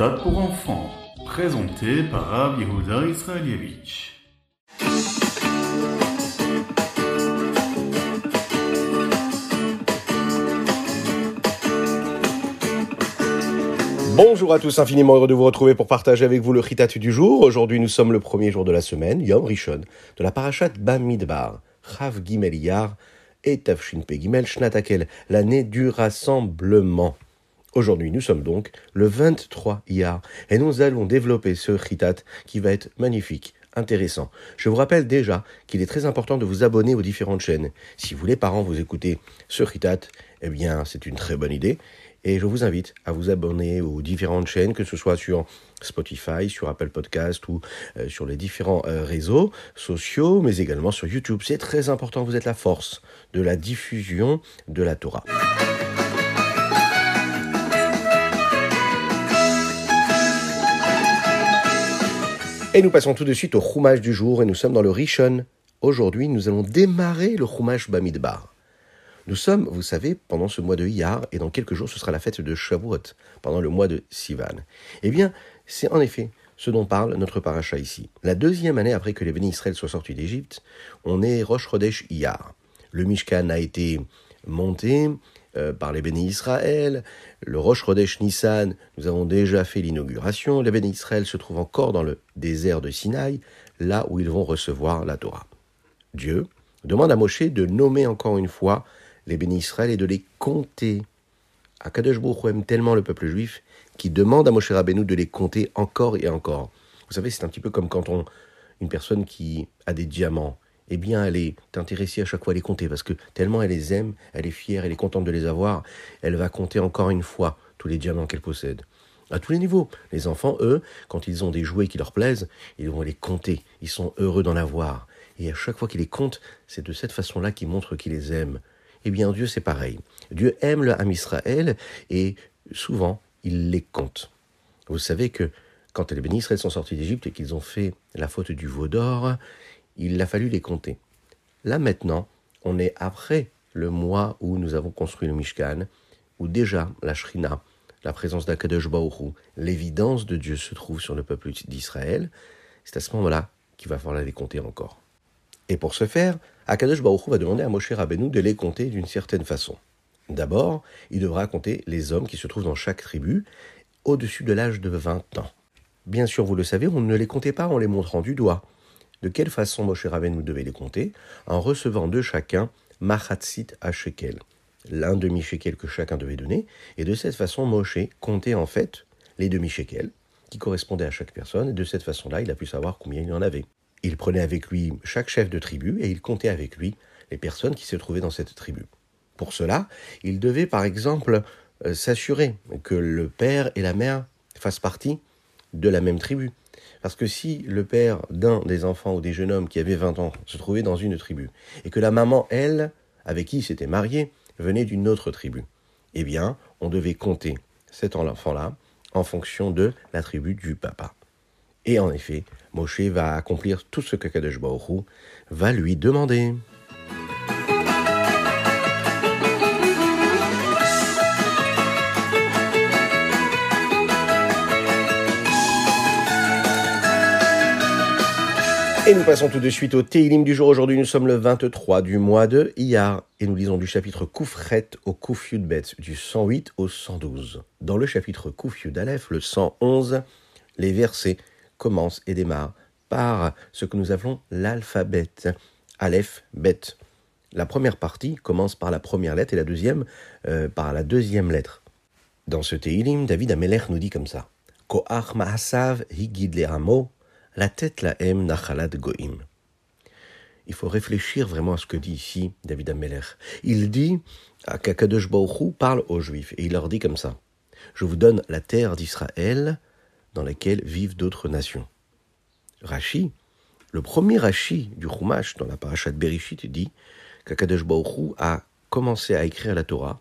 Ritat pour enfants, présenté par Rav Yehuda Israelievich. Bonjour à tous, infiniment heureux de vous retrouver pour partager avec vous le Ritat du jour. Aujourd'hui, nous sommes le premier jour de la semaine, Yom Rishon, de la parashat Bamidbar, Chav Gimel Yar et Tafshin Pe Gimel Shnatakel, l'année du rassemblement. Aujourd'hui, nous sommes donc le 23 Iyar et nous allons développer ce Ritat qui va être magnifique, intéressant. Je vous rappelle déjà qu'il est très important de vous abonner aux différentes chaînes. Si vous, les parents, vous écoutez ce Ritat, eh bien, c'est une très bonne idée. Et je vous invite à vous abonner aux différentes chaînes, que ce soit sur Spotify, sur Apple Podcast ou euh, sur les différents euh, réseaux sociaux, mais également sur YouTube. C'est très important, vous êtes la force de la diffusion de la Torah. Et nous passons tout de suite au roumage du jour et nous sommes dans le Rishon. Aujourd'hui, nous allons démarrer le roumage Bamidbar. Nous sommes, vous savez, pendant ce mois de Iyar et dans quelques jours, ce sera la fête de Shavuot, pendant le mois de Sivan. Eh bien, c'est en effet ce dont parle notre paracha ici. La deuxième année après que les bénis Israël soient sortis d'Égypte, on est Rosh Chodesh Iyar. Le Mishkan a été monté euh, par les bénis Israël. Le Rosh Chodesh Nissan, nous avons déjà fait l'inauguration. Les bénis Israël se trouvent encore dans le désert de Sinaï, là où ils vont recevoir la Torah. Dieu demande à Moshe de nommer encore une fois les bénis Israël et de les compter. Akadosh Baruch aime tellement le peuple juif qui demande à Moshe Rabbeinu de les compter encore et encore. Vous savez, c'est un petit peu comme quand on une personne qui a des diamants, eh bien, elle est intéressée à chaque fois à les compter parce que tellement elle les aime, elle est fière, elle est contente de les avoir, elle va compter encore une fois tous les diamants qu'elle possède. À tous les niveaux. Les enfants, eux, quand ils ont des jouets qui leur plaisent, ils vont les compter. Ils sont heureux d'en avoir. Et à chaque fois qu'ils les comptent, c'est de cette façon-là qu'ils montrent qu'ils les aiment. Eh bien, Dieu, c'est pareil. Dieu aime le Ham Israël et souvent, il les compte. Vous savez que quand les bénis sont sortis d'Égypte et qu'ils ont fait la faute du veau d'or, il a fallu les compter. Là maintenant, on est après le mois où nous avons construit le Mishkan, où déjà la Shrina, la présence d'Akadosh Baoru, l'évidence de Dieu se trouve sur le peuple d'Israël. C'est à ce moment-là qu'il va falloir les compter encore. Et pour ce faire, Akadosh Baruch va demander à Moshe Rabbeinu de les compter d'une certaine façon. D'abord, il devra compter les hommes qui se trouvent dans chaque tribu au-dessus de l'âge de 20 ans. Bien sûr, vous le savez, on ne les comptait pas en les montrant du doigt. De quelle façon Moshe Rabbeinu devait les compter En recevant de chacun Machatzit à shekel, l'un demi-shekel que chacun devait donner, et de cette façon, Moshe comptait en fait les demi-shekels qui correspondaient à chaque personne, et de cette façon-là, il a pu savoir combien il en avait. Il prenait avec lui chaque chef de tribu et il comptait avec lui les personnes qui se trouvaient dans cette tribu. Pour cela, il devait par exemple euh, s'assurer que le père et la mère fassent partie de la même tribu. Parce que si le père d'un des enfants ou des jeunes hommes qui avaient 20 ans se trouvait dans une tribu, et que la maman, elle, avec qui il s'était marié, venait d'une autre tribu, eh bien, on devait compter cet enfant-là en fonction de la tribu du papa. Et en effet, Moshe va accomplir tout ce que Baruch va lui demander. Et nous passons tout de suite au Teilim du jour. Aujourd'hui, nous sommes le 23 du mois de Iyar et nous lisons du chapitre Koufret au Kouf Bet, du 108 au 112. Dans le chapitre Kouf Aleph, le 111, les versets commencent et démarrent par ce que nous appelons l'alphabet, Aleph, Bet. La première partie commence par la première lettre et la deuxième euh, par la deuxième lettre. Dans ce Teilim, David Ameler nous dit comme ça Koach Maasav Higid Le'amo, la tête la aime Nachalad Goim. Il faut réfléchir vraiment à ce que dit ici David Ameler. Il dit à Kakadosh parle aux Juifs et il leur dit comme ça Je vous donne la terre d'Israël dans laquelle vivent d'autres nations. Rashi, le premier Rashi du Chumash dans la parashat Berishit dit qu'Akadosh Baruch a commencé à écrire la Torah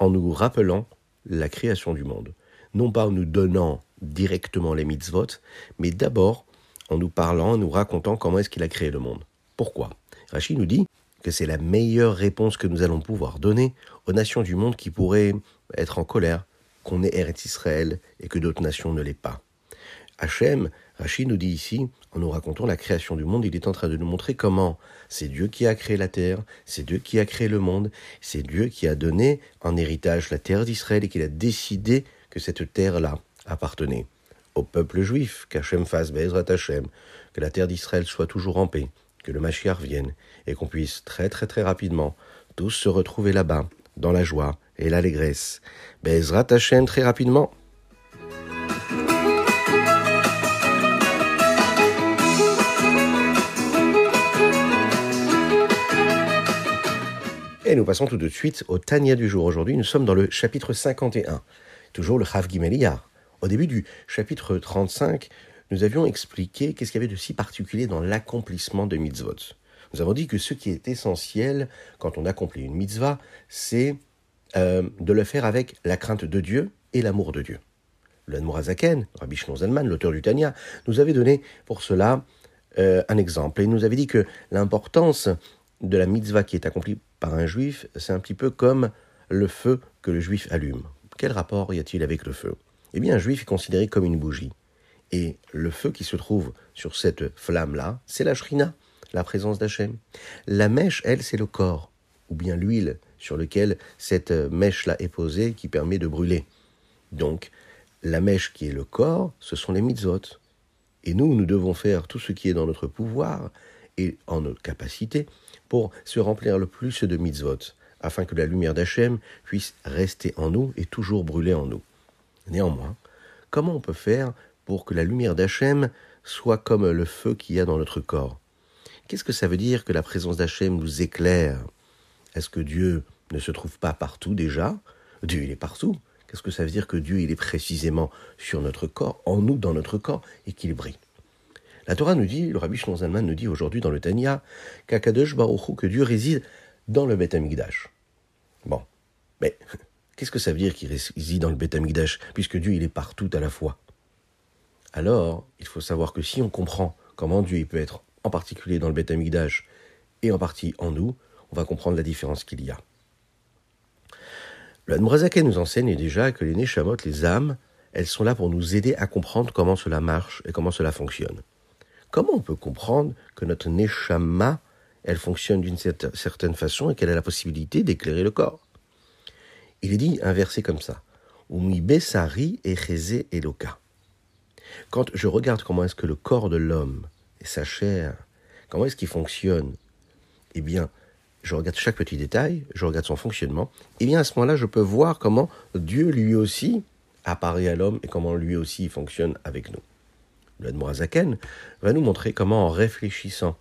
en nous rappelant la création du monde. Non pas en nous donnant directement les mitzvot, mais d'abord en nous parlant, en nous racontant comment est-ce qu'il a créé le monde. Pourquoi? Rashi nous dit que c'est la meilleure réponse que nous allons pouvoir donner aux nations du monde qui pourraient être en colère qu'on est Eretz Israël et que d'autres nations ne l'est pas. Hachem, Rachid nous dit ici, en nous racontant la création du monde, il est en train de nous montrer comment c'est Dieu qui a créé la terre, c'est Dieu qui a créé le monde, c'est Dieu qui a donné en héritage la terre d'Israël et qu'il a décidé que cette terre-là appartenait au peuple juif, qu'Hachem fasse Bezrat Hachem, que la terre d'Israël soit toujours en paix, que le Mashiach vienne et qu'on puisse très très très rapidement tous se retrouver là-bas, dans la joie et l'allégresse. Bezrat Hachem très rapidement. Et nous passons tout de suite au Tania du jour. Aujourd'hui, nous sommes dans le chapitre 51, toujours le Chav Gimeliyar. Au début du chapitre 35, nous avions expliqué qu'est-ce qu'il y avait de si particulier dans l'accomplissement de mitzvot. Nous avons dit que ce qui est essentiel quand on accomplit une mitzvah, c'est euh, de le faire avec la crainte de Dieu et l'amour de Dieu. Le Zaken, Rabbi Shnon Zalman, l'auteur du Tania, nous avait donné pour cela euh, un exemple et nous avait dit que l'importance de la mitzvah qui est accomplie par un juif, c'est un petit peu comme le feu que le juif allume. Quel rapport y a-t-il avec le feu? Eh bien, un juif est considéré comme une bougie. Et le feu qui se trouve sur cette flamme-là, c'est la shrina, la présence d'Hachem. La mèche, elle, c'est le corps, ou bien l'huile sur lequel cette mèche-là est posée qui permet de brûler. Donc, la mèche qui est le corps, ce sont les mitzvot. Et nous, nous devons faire tout ce qui est dans notre pouvoir et en notre capacité pour se remplir le plus de mitzvot, afin que la lumière d'Hachem puisse rester en nous et toujours brûler en nous. Néanmoins, comment on peut faire pour que la lumière d'Hachem soit comme le feu qu'il y a dans notre corps? Qu'est-ce que ça veut dire que la présence d'Hachem nous éclaire? Est-ce que Dieu ne se trouve pas partout déjà? Dieu, il est partout. Qu'est-ce que ça veut dire que Dieu, il est précisément sur notre corps, en nous, dans notre corps, et qu'il brille? La Torah nous dit, le Rabbi Zalman nous dit aujourd'hui dans le Tanya, qu'Akadosh Baruch que Dieu réside dans le Beth Amikdash. Bon, mais qu'est-ce que ça veut dire qu'il réside dans le Beth Amikdash, puisque Dieu il est partout à la fois? Alors, il faut savoir que si on comprend comment Dieu il peut être en particulier dans le Beth Amikdash et en partie en nous, on va comprendre la différence qu'il y a. Le Admorazaken nous enseigne déjà que les Neshamot, les âmes, elles sont là pour nous aider à comprendre comment cela marche et comment cela fonctionne. Comment on peut comprendre que notre neshama, elle fonctionne d'une certaine façon et qu'elle a la possibilité d'éclairer le corps? Il est dit un verset comme ça. besari et eloka. Quand je regarde comment est-ce que le corps de l'homme et sa chair, comment est-ce qu'il fonctionne, eh bien, je regarde chaque petit détail, je regarde son fonctionnement, eh bien à ce moment-là, je peux voir comment Dieu lui aussi apparaît à l'homme et comment lui aussi fonctionne avec nous le va nous montrer comment en réfléchissant,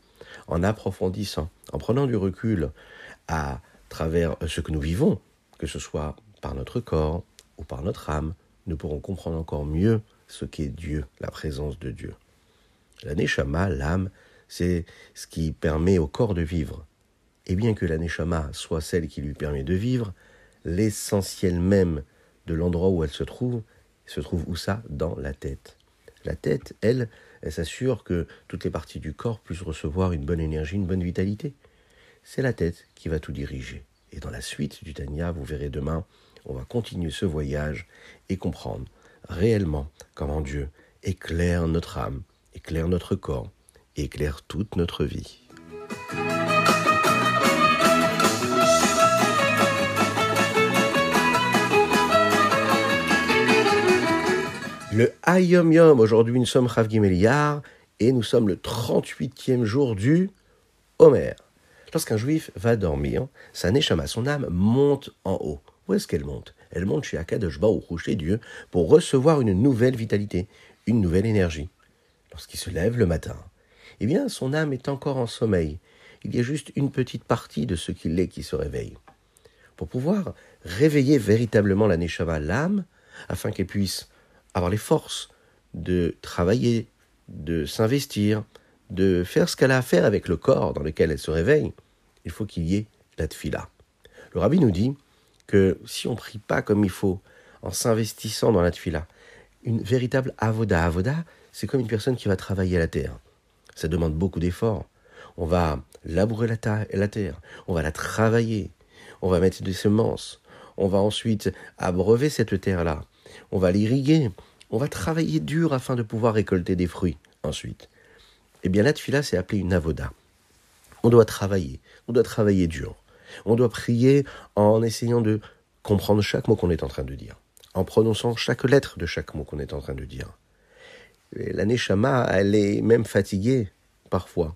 en approfondissant, en prenant du recul à travers ce que nous vivons, que ce soit par notre corps ou par notre âme, nous pourrons comprendre encore mieux ce qu'est Dieu, la présence de Dieu. La neshama, l'âme, c'est ce qui permet au corps de vivre. Et bien que la neshama soit celle qui lui permet de vivre, l'essentiel même de l'endroit où elle se trouve, se trouve où ça? Dans la tête. La tête, elle, elle s'assure que toutes les parties du corps puissent recevoir une bonne énergie, une bonne vitalité. C'est la tête qui va tout diriger. Et dans la suite du Tanya, vous verrez demain, on va continuer ce voyage et comprendre réellement comment Dieu éclaire notre âme, éclaire notre corps, éclaire toute notre vie. Le Hayom Yom, aujourd'hui nous sommes Rav Gimeliar et nous sommes le 38e jour du Homer. Lorsqu'un juif va dormir, sa neshama, son âme, monte en haut. Où est-ce qu'elle monte? Elle monte chez Akadosh ou chez Dieu, pour recevoir une nouvelle vitalité, une nouvelle énergie. Lorsqu'il se lève le matin, eh bien, son âme est encore en sommeil. Il y a juste une petite partie de ce qu'il est qui se réveille. Pour pouvoir réveiller véritablement la neshama, l'âme, afin qu'elle puisse avoir les forces de travailler, de s'investir, de faire ce qu'elle a à faire avec le corps dans lequel elle se réveille, il faut qu'il y ait la tfila. Le rabbi nous dit que si on ne prie pas comme il faut, en s'investissant dans la tfila, une véritable avoda, avoda, c'est comme une personne qui va travailler à la terre. Ça demande beaucoup d'efforts. On va labourer la, la terre, on va la travailler, on va mettre des semences, on va ensuite abreuver cette terre-là, on va l'irriguer, on va travailler dur afin de pouvoir récolter des fruits ensuite. Eh bien, la tfila, c'est appelé une avoda. On doit travailler, on doit travailler dur. On doit prier en essayant de comprendre chaque mot qu'on est en train de dire, en prononçant chaque lettre de chaque mot qu'on est en train de dire. La Neshama, elle est même fatiguée parfois.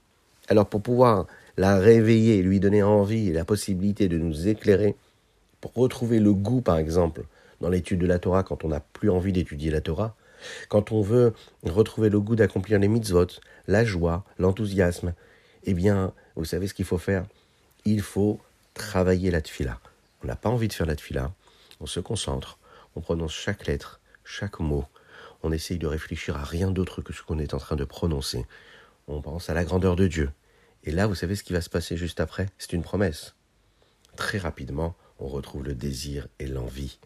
Alors pour pouvoir la réveiller, lui donner envie et la possibilité de nous éclairer, pour retrouver le goût par exemple dans l'étude de la Torah quand on n'a plus envie d'étudier la Torah, quand on veut retrouver le goût d'accomplir les mitzvot, la joie, l'enthousiasme, eh bien, vous savez ce qu'il faut faire? Il faut travailler la tfila. On n'a pas envie de faire la tfila, on se concentre, on prononce chaque lettre, chaque mot, on essaye de réfléchir à rien d'autre que ce qu'on est en train de prononcer. On pense à la grandeur de Dieu. Et là, vous savez ce qui va se passer juste après? C'est une promesse. Très rapidement, on retrouve le désir et l'envie.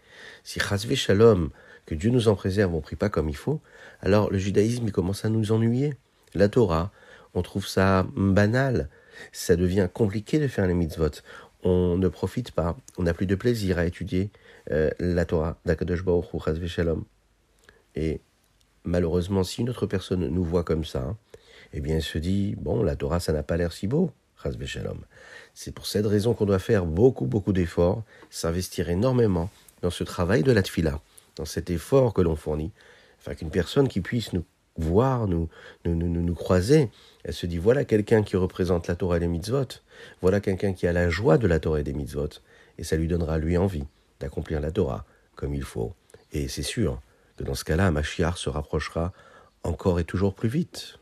Si Chazvé Shalom, que Dieu nous en préserve, on ne prie pas comme il faut, alors le judaïsme commence à nous ennuyer. La Torah, on trouve ça banal. Ça devient compliqué de faire les mitzvot. On ne profite pas. On n'a plus de plaisir à étudier euh, la Torah d'Akadosh Baruch Hu, Shalom. Et malheureusement, si une autre personne nous voit comme ça, eh bien, elle se dit, bon, la Torah, ça n'a pas l'air si beau. C'est pour cette raison qu'on doit faire beaucoup, beaucoup d'efforts, s'investir énormément dans ce travail de la tfila, dans cet effort que l'on fournit, afin qu'une personne qui puisse nous voir, nous, nous, nous, croiser, elle se dit, voilà quelqu'un qui représente la Torah et les mitzvot, voilà quelqu'un qui a la joie de la Torah et des mitzvot, et ça lui donnera lui envie d'accomplir la Torah comme il faut. Et c'est sûr, que dans ce cas-là, Machiar se rapprochera encore et toujours plus vite.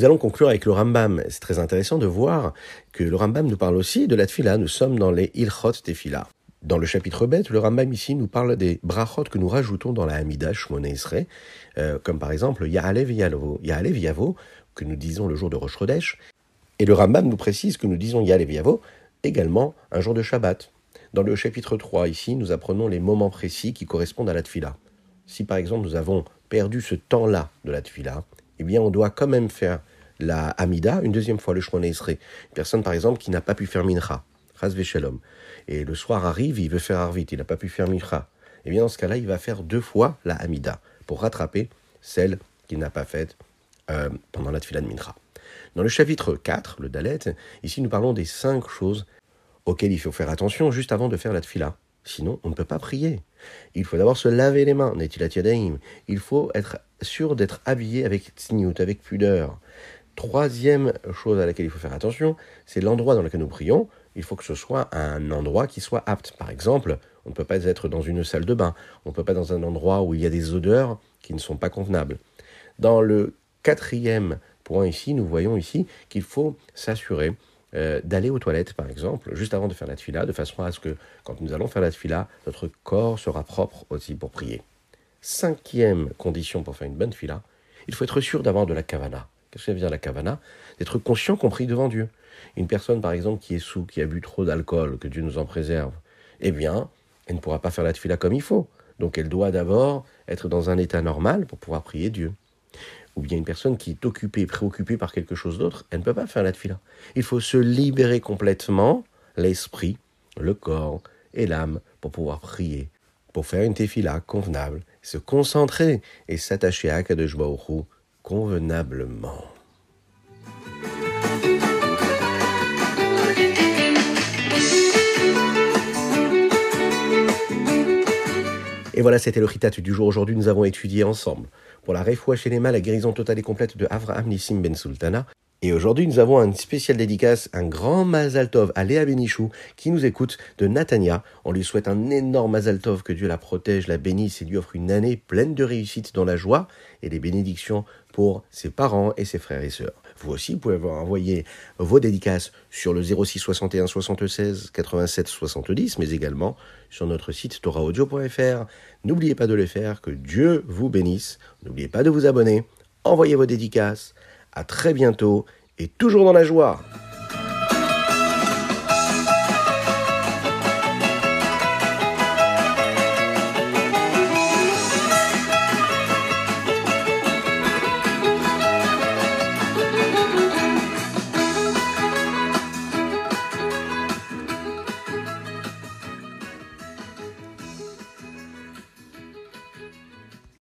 Nous allons conclure avec le Rambam. C'est très intéressant de voir que le Rambam nous parle aussi de la tfila. Nous sommes dans les Ilchot Tefila. Dans le chapitre bête, le Rambam ici nous parle des brachot que nous rajoutons dans la Hamida Shmona euh, comme par exemple Ya'alev Yavo, Ya'alev Yavo, que nous disons le jour de Rosh Chodesh. Et le Rambam nous précise que nous disons Yal Yavo également un jour de Shabbat. Dans le chapitre 3, ici, nous apprenons les moments précis qui correspondent à la tfila. Si par exemple nous avons perdu ce temps-là de la tfila, eh bien on doit quand même faire la Hamida une deuxième fois, le Shmona Esrei. Une personne par exemple qui n'a pas pu faire Mincha, Chaz Shalom, et le soir arrive, il veut faire Arvit, il n'a pas pu faire Mincha. Eh bien dans ce cas-là, il va faire deux fois la Hamida pour rattraper celle qu'il n'a pas faite euh, pendant la tfila de Mincha. Dans le chapitre 4, le Dalet, ici nous parlons des cinq choses auxquelles il faut faire attention juste avant de faire la tfila. Sinon, on ne peut pas prier. Il faut d'abord se laver les mains, Il faut être sûr d'être habillé avec tsniout, avec pudeur. Troisième chose à laquelle il faut faire attention, c'est l'endroit dans lequel nous prions. Il faut que ce soit un endroit qui soit apte. Par exemple, on ne peut pas être dans une salle de bain. On ne peut pas être dans un endroit où il y a des odeurs qui ne sont pas convenables. Dans le Quatrième point ici, nous voyons ici qu'il faut s'assurer euh, d'aller aux toilettes, par exemple, juste avant de faire la tfila, de façon à ce que, quand nous allons faire la tfila, notre corps sera propre aussi pour prier. Cinquième condition pour faire une bonne tfila, il faut être sûr d'avoir de la kavana. Qu'est-ce que veut dire la kavana D'être conscient qu'on prie devant Dieu. Une personne, par exemple, qui est sous, qui a bu trop d'alcool, que Dieu nous en préserve, eh bien, elle ne pourra pas faire la tfila comme il faut. Donc elle doit d'abord être dans un état normal pour pouvoir prier Dieu ou bien une personne qui est occupée, préoccupée par quelque chose d'autre, elle ne peut pas faire la tefila. Il faut se libérer complètement l'esprit, le corps et l'âme pour pouvoir prier, pour faire une tefila convenable, se concentrer et s'attacher à Kadosh Baruch convenablement. Et voilà, c'était le ritat du jour. Aujourd'hui, nous avons étudié ensemble pour la Refoua les la guérison totale et complète de Avraham Nissim Ben Sultana. Et aujourd'hui, nous avons un spécial dédicace, un grand Mazaltov à Léa Benichou qui nous écoute de Natania. On lui souhaite un énorme Mazaltov, que Dieu la protège, la bénisse et lui offre une année pleine de réussite dans la joie et des bénédictions pour ses parents et ses frères et sœurs. Vous aussi, vous pouvez envoyer vos dédicaces sur le 06 61 76 87 70, mais également sur notre site toraaudio.fr. N'oubliez pas de le faire, que Dieu vous bénisse. N'oubliez pas de vous abonner, envoyez vos dédicaces. À très bientôt et toujours dans la joie.